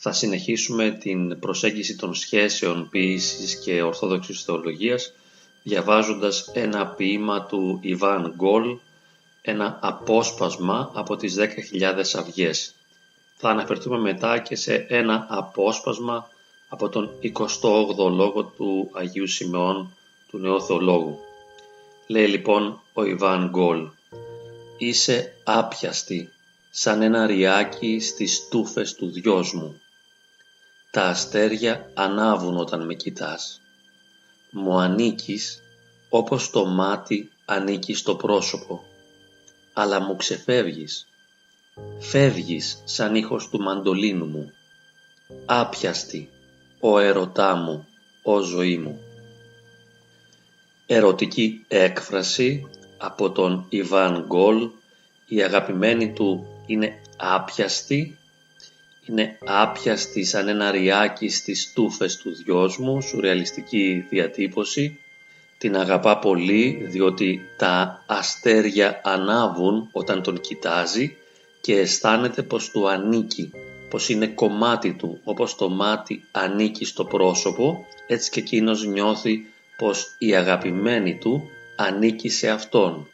θα συνεχίσουμε την προσέγγιση των σχέσεων ποίησης και ορθόδοξης θεολογίας διαβάζοντας ένα ποίημα του Ιβάν Γκολ, ένα απόσπασμα από τις 10.000 αυγές. Θα αναφερθούμε μετά και σε ένα απόσπασμα από τον 28ο λόγο του Αγίου Σιμεών του Νεού Θεολόγου. Λέει λοιπόν ο Ιβάν Γκολ «Είσαι άπιαστη σαν ένα ριάκι στις τούφες του δυος μου. Τα αστέρια ανάβουν όταν με κοιτάς. Μου ανήκεις όπως το μάτι ανήκει στο πρόσωπο, αλλά μου ξεφεύγεις. Φεύγεις σαν ήχος του μαντολίνου μου. Άπιαστη, ο ερωτά μου, ο ζωή μου. Ερωτική έκφραση από τον Ιβάν Γκολ, η αγαπημένη του είναι άπιαστη, είναι άπιαστη σαν ένα ριάκι στις τούφες του δυος μου, σουρεαλιστική διατύπωση. Την αγαπά πολύ διότι τα αστέρια ανάβουν όταν τον κοιτάζει και αισθάνεται πως του ανήκει, πως είναι κομμάτι του, όπως το μάτι ανήκει στο πρόσωπο, έτσι και εκείνος νιώθει πως η αγαπημένη του ανήκει σε αυτόν.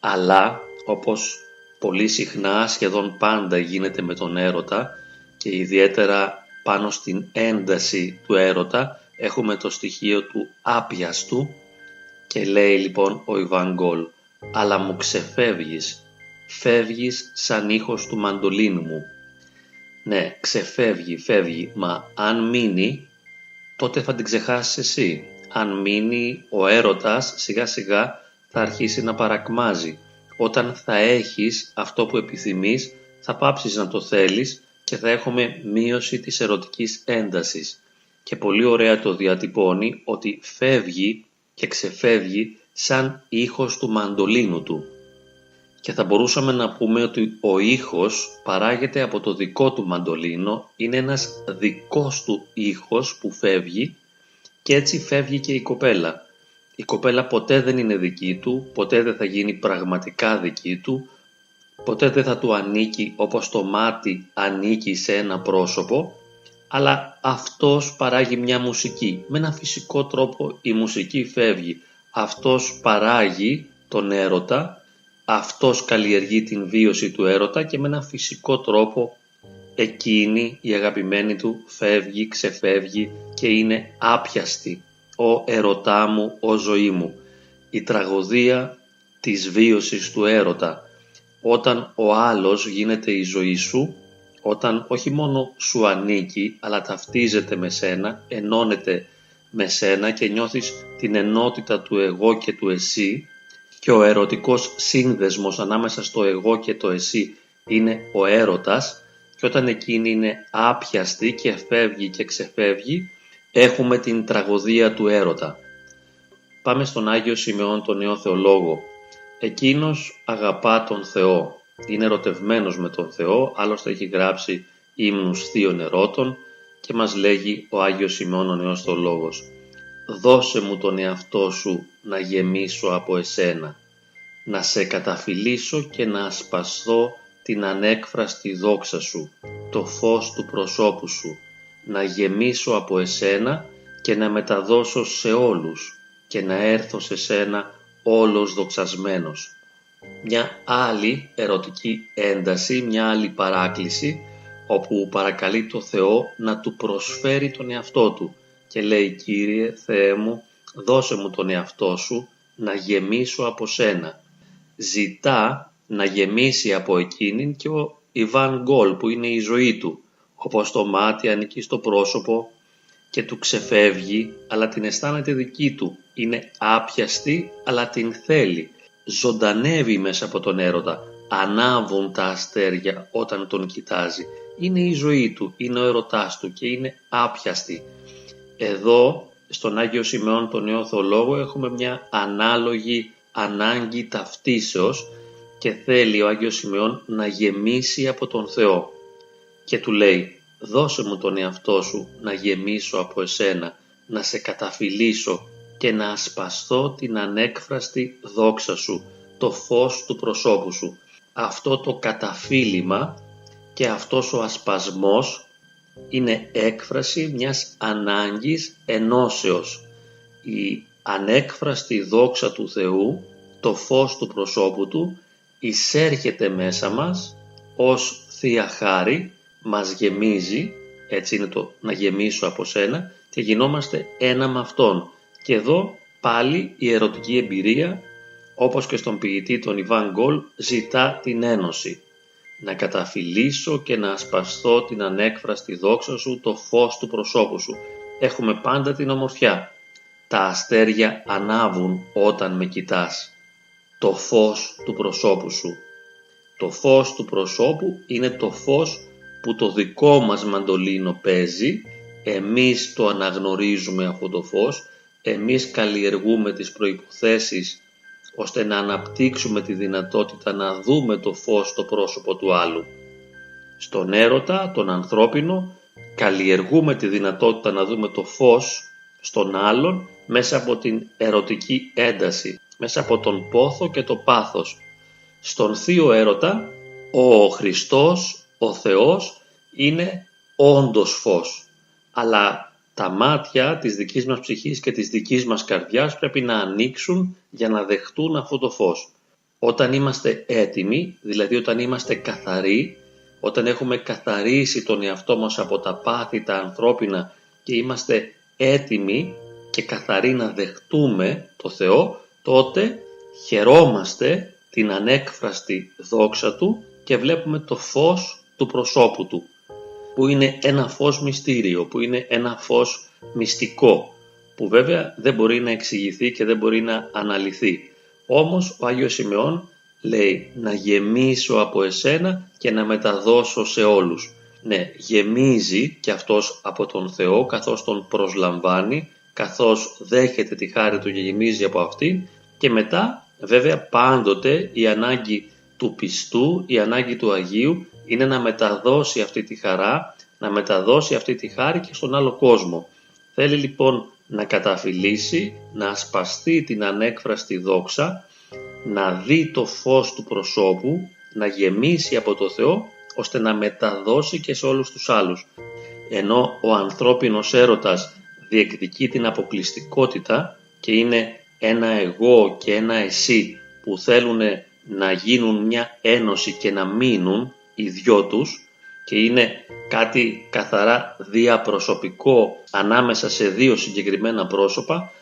Αλλά, όπως πολύ συχνά σχεδόν πάντα γίνεται με τον έρωτα και ιδιαίτερα πάνω στην ένταση του έρωτα έχουμε το στοιχείο του άπιαστου και λέει λοιπόν ο Ιβάν Γκολ «Αλλά μου ξεφεύγεις, φεύγεις σαν ήχος του μαντολίνου μου». Ναι, ξεφεύγει, φεύγει, μα αν μείνει τότε θα την ξεχάσεις εσύ. Αν μείνει ο έρωτας σιγά σιγά θα αρχίσει να παρακμάζει όταν θα έχεις αυτό που επιθυμείς, θα πάψεις να το θέλεις και θα έχουμε μείωση της ερωτικής έντασης. Και πολύ ωραία το διατυπώνει ότι φεύγει και ξεφεύγει σαν ήχος του μαντολίνου του. Και θα μπορούσαμε να πούμε ότι ο ήχος παράγεται από το δικό του μαντολίνο, είναι ένας δικός του ήχος που φεύγει και έτσι φεύγει και η κοπέλα. Η κοπέλα ποτέ δεν είναι δική του, ποτέ δεν θα γίνει πραγματικά δική του, ποτέ δεν θα του ανήκει όπως το μάτι ανήκει σε ένα πρόσωπο, αλλά αυτός παράγει μια μουσική. Με ένα φυσικό τρόπο η μουσική φεύγει. Αυτός παράγει τον έρωτα, αυτός καλλιεργεί την βίωση του έρωτα και με ένα φυσικό τρόπο εκείνη η αγαπημένη του φεύγει, ξεφεύγει και είναι άπιαστη «Ω ερωτά μου, ο ζωή μου» η τραγωδία της βίωσης του έρωτα όταν ο άλλος γίνεται η ζωή σου όταν όχι μόνο σου ανήκει αλλά ταυτίζεται με σένα, ενώνεται με σένα και νιώθεις την ενότητα του εγώ και του εσύ και ο ερωτικός σύνδεσμος ανάμεσα στο εγώ και το εσύ είναι ο έρωτας και όταν εκείνη είναι άπιαστη και φεύγει και ξεφεύγει έχουμε την τραγωδία του έρωτα. Πάμε στον Άγιο Σημεών τον Νέο Θεολόγο. Εκείνος αγαπά τον Θεό, είναι ερωτευμένος με τον Θεό, άλλωστε έχει γράψει ύμνους θείων ερώτων και μας λέγει ο Άγιος Σημεών ο Νέος Θεολόγος «Δώσε μου τον εαυτό σου να γεμίσω από εσένα, να σε καταφυλίσω και να ασπαστώ την ανέκφραστη δόξα σου, το φως του προσώπου σου, να γεμίσω από εσένα και να μεταδώσω σε όλους και να έρθω σε σένα όλος δοξασμένος. Μια άλλη ερωτική ένταση, μια άλλη παράκληση όπου παρακαλεί το Θεό να του προσφέρει τον εαυτό του και λέει «Κύριε Θεέ μου, δώσε μου τον εαυτό σου να γεμίσω από σένα». Ζητά να γεμίσει από εκείνην και ο Ιβάν Γκολ που είναι η ζωή του όπως το μάτι ανήκει στο πρόσωπο και του ξεφεύγει αλλά την αισθάνεται δική του. Είναι άπιαστη αλλά την θέλει. Ζωντανεύει μέσα από τον έρωτα. Ανάβουν τα αστέρια όταν τον κοιτάζει. Είναι η ζωή του, είναι ο ερωτάς του και είναι άπιαστη. Εδώ στον Άγιο Σημεών τον Νέο Θεολόγο έχουμε μια ανάλογη ανάγκη ταυτίσεως και θέλει ο Άγιος Σημεών να γεμίσει από τον Θεό και του λέει «Δώσε μου τον εαυτό σου να γεμίσω από εσένα, να σε καταφυλίσω και να ασπαστώ την ανέκφραστη δόξα σου, το φως του προσώπου σου». Αυτό το καταφύλιμα και αυτός ο ασπασμός είναι έκφραση μιας ανάγκης ενώσεως. Η ανέκφραστη δόξα του Θεού, το φως του προσώπου Του, εισέρχεται μέσα μας ως Θεία Χάρη, μας γεμίζει, έτσι είναι το να γεμίσω από σένα, και γινόμαστε ένα με Αυτόν. Και εδώ πάλι η ερωτική εμπειρία, όπως και στον ποιητή τον Ιβάν Γκολ, ζητά την ένωση να καταφυλίσω και να ασπαστώ την ανέκφραστη δόξα σου, το φως του προσώπου σου. Έχουμε πάντα την ομορφιά. Τα αστέρια ανάβουν όταν με κοιτάς. Το φως του προσώπου σου. Το φως του προσώπου είναι το φως που το δικό μας μαντολίνο παίζει. Εμείς το αναγνωρίζουμε αυτό το φως. Εμείς καλλιεργούμε τις προϋποθέσεις ώστε να αναπτύξουμε τη δυνατότητα να δούμε το φως στο πρόσωπο του άλλου. Στον έρωτα, τον ανθρώπινο, καλλιεργούμε τη δυνατότητα να δούμε το φως στον άλλον μέσα από την ερωτική ένταση, μέσα από τον πόθο και το πάθος. Στον θείο έρωτα, ο Χριστός, ο Θεός, είναι όντως φως. Αλλά τα μάτια της δικής μας ψυχής και της δικής μας καρδιάς πρέπει να ανοίξουν για να δεχτούν αυτό το φως. Όταν είμαστε έτοιμοι, δηλαδή όταν είμαστε καθαροί, όταν έχουμε καθαρίσει τον εαυτό μας από τα πάθη, τα ανθρώπινα και είμαστε έτοιμοι και καθαροί να δεχτούμε το Θεό, τότε χαιρόμαστε την ανέκφραστη δόξα Του και βλέπουμε το φως του προσώπου Του που είναι ένα φως μυστήριο, που είναι ένα φως μυστικό, που βέβαια δεν μπορεί να εξηγηθεί και δεν μπορεί να αναλυθεί. Όμως ο Άγιος Σημεών λέει να γεμίσω από εσένα και να μεταδώσω σε όλους. Ναι, γεμίζει και αυτός από τον Θεό καθώς τον προσλαμβάνει, καθώς δέχεται τη χάρη του και γεμίζει από αυτήν και μετά βέβαια πάντοτε η ανάγκη του πιστού, η ανάγκη του Αγίου είναι να μεταδώσει αυτή τη χαρά, να μεταδώσει αυτή τη χάρη και στον άλλο κόσμο. Θέλει λοιπόν να καταφυλίσει, να ασπαστεί την ανέκφραστη δόξα, να δει το φως του προσώπου, να γεμίσει από το Θεό, ώστε να μεταδώσει και σε όλους τους άλλους. Ενώ ο ανθρώπινος έρωτας διεκδικεί την αποκλειστικότητα και είναι ένα εγώ και ένα εσύ που θέλουν να γίνουν μια ένωση και να μείνουν οι δυο τους και είναι κάτι καθαρά διαπροσωπικό ανάμεσα σε δύο συγκεκριμένα πρόσωπα,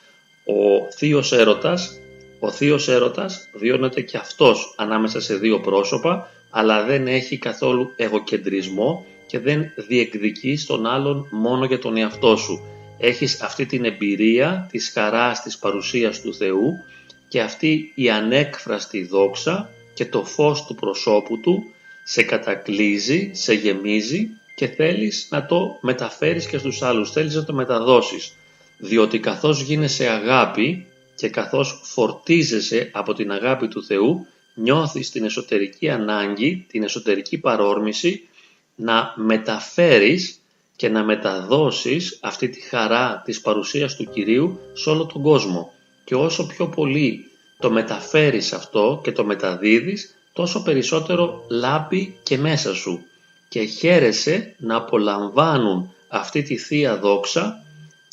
ο θείος έρωτας, ο θείος έρωτας βιώνεται και αυτός ανάμεσα σε δύο πρόσωπα, αλλά δεν έχει καθόλου εγωκεντρισμό και δεν διεκδικεί στον άλλον μόνο για τον εαυτό σου. Έχεις αυτή την εμπειρία της χαράς της παρουσίας του Θεού και αυτή η ανέκφραστη δόξα και το φως του προσώπου του σε κατακλίζει, σε γεμίζει και θέλεις να το μεταφέρεις και στους άλλους, θέλεις να το μεταδώσεις. Διότι καθώς γίνεσαι αγάπη και καθώς φορτίζεσαι από την αγάπη του Θεού, νιώθεις την εσωτερική ανάγκη, την εσωτερική παρόρμηση να μεταφέρεις και να μεταδώσεις αυτή τη χαρά της παρουσίας του Κυρίου σε όλο τον κόσμο. Και όσο πιο πολύ το μεταφέρεις αυτό και το μεταδίδεις, τόσο περισσότερο λάμπει και μέσα σου και χαίρεσαι να απολαμβάνουν αυτή τη Θεία Δόξα,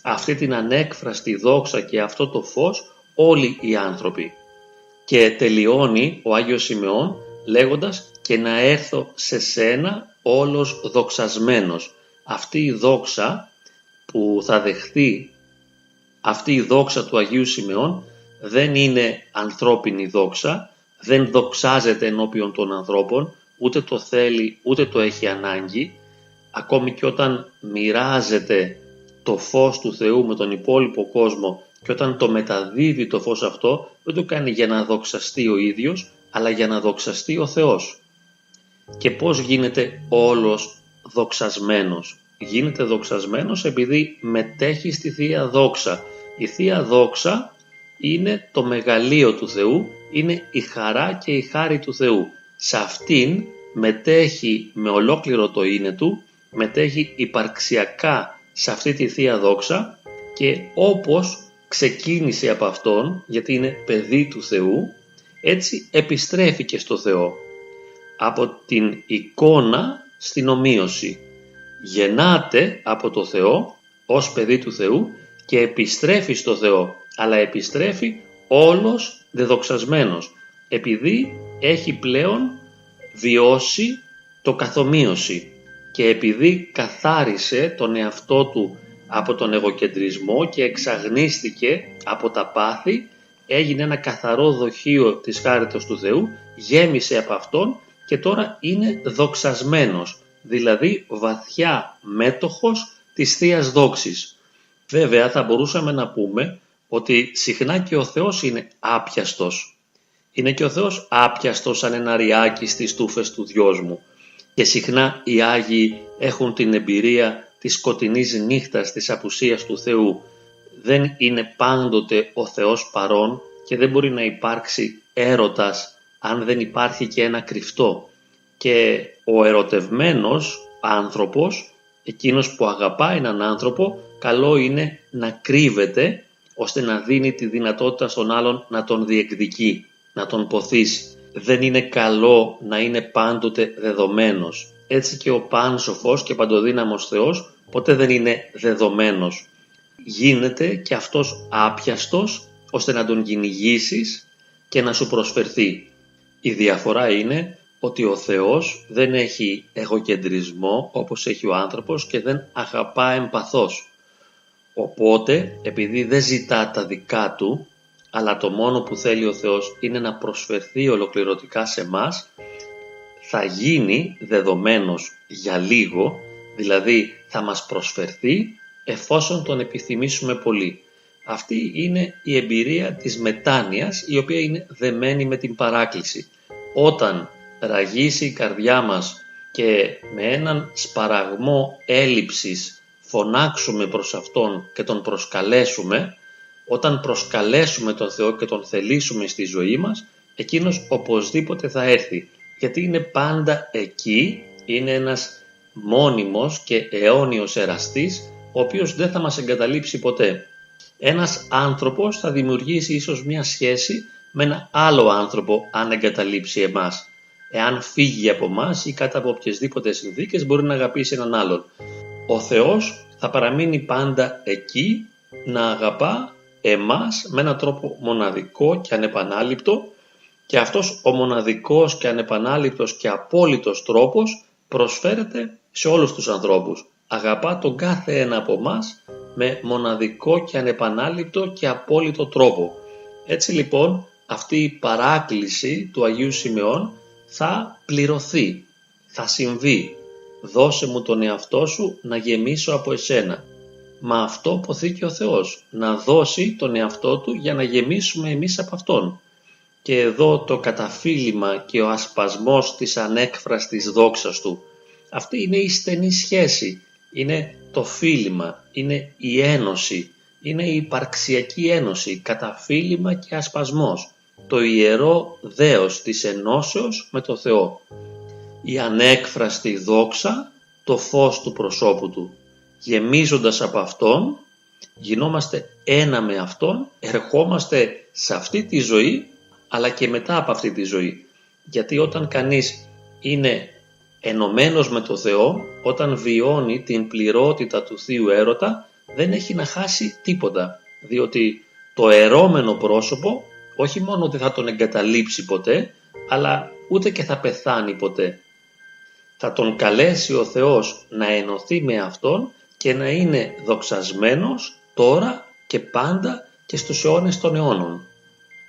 αυτή την ανέκφραστη δόξα και αυτό το φως όλοι οι άνθρωποι. Και τελειώνει ο Άγιος Σημεών λέγοντας και να έρθω σε σένα όλος δοξασμένος. Αυτή η δόξα που θα δεχθεί αυτή η δόξα του Αγίου Σημεών δεν είναι ανθρώπινη δόξα, δεν δοξάζεται ενώπιον των ανθρώπων, ούτε το θέλει, ούτε το έχει ανάγκη, ακόμη και όταν μοιράζεται το φως του Θεού με τον υπόλοιπο κόσμο και όταν το μεταδίδει το φως αυτό, δεν το κάνει για να δοξαστεί ο ίδιος, αλλά για να δοξαστεί ο Θεός. Και πώς γίνεται όλος δοξασμένος; Γίνεται δοξασμένος επειδή μετέχει στη Θεία Δόξα. Η Θεία Δόξα είναι το μεγαλείο του Θεού, είναι η χαρά και η χάρη του Θεού. Σε αυτήν μετέχει με ολόκληρο το είναι του, μετέχει υπαρξιακά σε αυτή τη Θεία Δόξα και όπως ξεκίνησε από Αυτόν, γιατί είναι παιδί του Θεού, έτσι επιστρέφει και στο Θεό. Από την εικόνα στην ομοίωση. γεννάται από το Θεό ως παιδί του Θεού και επιστρέφει στο Θεό, αλλά επιστρέφει όλος δεδοξασμένος, επειδή έχει πλέον βιώσει το καθομοίωση και επειδή καθάρισε τον εαυτό του από τον εγωκεντρισμό και εξαγνίστηκε από τα πάθη, έγινε ένα καθαρό δοχείο της χάριτος του Θεού, γέμισε από Αυτόν και τώρα είναι δοξασμένος, δηλαδή βαθιά μέτοχος της Θείας Δόξης. Βέβαια θα μπορούσαμε να πούμε ότι συχνά και ο Θεός είναι άπιαστος. Είναι και ο Θεός άπιαστος σαν ένα ριάκι στις τούφες του δυος μου. Και συχνά οι Άγιοι έχουν την εμπειρία της σκοτεινής νύχτας της απουσίας του Θεού. Δεν είναι πάντοτε ο Θεός παρόν και δεν μπορεί να υπάρξει έρωτας αν δεν υπάρχει και ένα κρυφτό. Και ο ερωτευμένος άνθρωπος, εκείνος που αγαπά έναν άνθρωπο, καλό είναι να κρύβεται ώστε να δίνει τη δυνατότητα στον άλλον να τον διεκδικεί, να τον ποθήσει. Δεν είναι καλό να είναι πάντοτε δεδομένος. Έτσι και ο πάνσοφος και παντοδύναμος Θεός ποτέ δεν είναι δεδομένος. Γίνεται και αυτός άπιαστος ώστε να τον κυνηγήσεις και να σου προσφερθεί. Η διαφορά είναι ότι ο Θεός δεν έχει εγωκεντρισμό όπως έχει ο άνθρωπος και δεν αγαπά εμπαθώς. Οπότε, επειδή δεν ζητά τα δικά του, αλλά το μόνο που θέλει ο Θεός είναι να προσφερθεί ολοκληρωτικά σε μας, θα γίνει δεδομένος για λίγο, δηλαδή θα μας προσφερθεί εφόσον τον επιθυμήσουμε πολύ. Αυτή είναι η εμπειρία της μετάνοιας η οποία είναι δεμένη με την παράκληση. Όταν ραγίσει η καρδιά μας και με έναν σπαραγμό έλλειψης φωνάξουμε προς Αυτόν και τον προσκαλέσουμε, όταν προσκαλέσουμε τον Θεό και τον θελήσουμε στη ζωή μας, εκείνος οπωσδήποτε θα έρθει. Γιατί είναι πάντα εκεί, είναι ένας μόνιμος και αιώνιος εραστής, ο οποίος δεν θα μας εγκαταλείψει ποτέ. Ένας άνθρωπος θα δημιουργήσει ίσως μια σχέση με ένα άλλο άνθρωπο αν εγκαταλείψει εμάς. Εάν φύγει από εμά ή κατά από οποιασδήποτε συνθήκες μπορεί να αγαπήσει έναν άλλον. Ο Θεός θα παραμείνει πάντα εκεί να αγαπά εμάς με έναν τρόπο μοναδικό και ανεπανάληπτο και αυτός ο μοναδικός και ανεπανάληπτος και απόλυτος τρόπος προσφέρεται σε όλους τους ανθρώπους. Αγαπά τον κάθε ένα από εμά με μοναδικό και ανεπανάληπτο και απόλυτο τρόπο. Έτσι λοιπόν αυτή η παράκληση του Αγίου Σημεών θα πληρωθεί, θα συμβεί. Δώσε μου τον εαυτό σου να γεμίσω από εσένα. Μα αυτό ποθεί και ο Θεός, να δώσει τον εαυτό του για να γεμίσουμε εμείς από Αυτόν. Και εδώ το καταφύλιμα και ο ασπασμός της ανέκφραστης δόξας του. Αυτή είναι η στενή σχέση, είναι το φίλημα, είναι η ένωση, είναι η υπαρξιακή ένωση, καταφύλιμα και ασπασμός το ιερό δέος της ενώσεως με το Θεό. Η ανέκφραστη δόξα, το φως του προσώπου Του. Γεμίζοντας από Αυτόν, γινόμαστε ένα με Αυτόν, ερχόμαστε σε αυτή τη ζωή, αλλά και μετά από αυτή τη ζωή. Γιατί όταν κανείς είναι ενωμένος με το Θεό, όταν βιώνει την πληρότητα του Θείου Έρωτα, δεν έχει να χάσει τίποτα. Διότι το ερώμενο πρόσωπο όχι μόνο ότι θα τον εγκαταλείψει ποτέ, αλλά ούτε και θα πεθάνει ποτέ. Θα τον καλέσει ο Θεός να ενωθεί με Αυτόν και να είναι δοξασμένος τώρα και πάντα και στους αιώνες των αιώνων.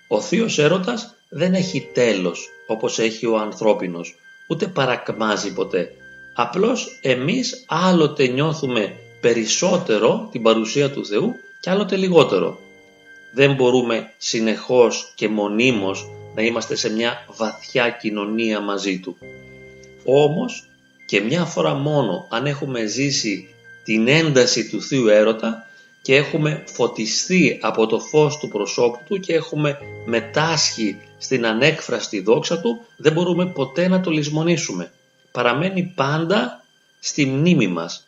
Ο Θείος Έρωτας δεν έχει τέλος όπως έχει ο ανθρώπινος, ούτε παρακμάζει ποτέ. Απλώς εμείς άλλοτε νιώθουμε περισσότερο την παρουσία του Θεού και άλλοτε λιγότερο δεν μπορούμε συνεχώς και μονίμως να είμαστε σε μια βαθιά κοινωνία μαζί Του. Όμως και μια φορά μόνο αν έχουμε ζήσει την ένταση του Θείου Έρωτα και έχουμε φωτιστεί από το φως του προσώπου Του και έχουμε μετάσχει στην ανέκφραστη δόξα Του, δεν μπορούμε ποτέ να το λησμονήσουμε. Παραμένει πάντα στη μνήμη μας.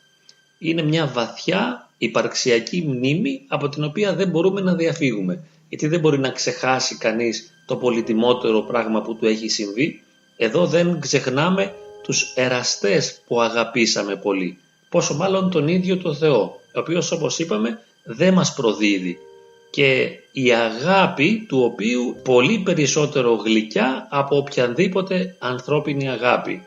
Είναι μια βαθιά υπαρξιακή μνήμη από την οποία δεν μπορούμε να διαφύγουμε. Γιατί δεν μπορεί να ξεχάσει κανείς το πολυτιμότερο πράγμα που του έχει συμβεί. Εδώ δεν ξεχνάμε τους εραστές που αγαπήσαμε πολύ. πόσο μάλλον τον ίδιο το Θεό, ο οποίος όπως είπαμε δεν μας προδίδει και η αγάπη του οποίου πολύ περισσότερο γλυκιά από οποιαδήποτε ανθρώπινη αγάπη.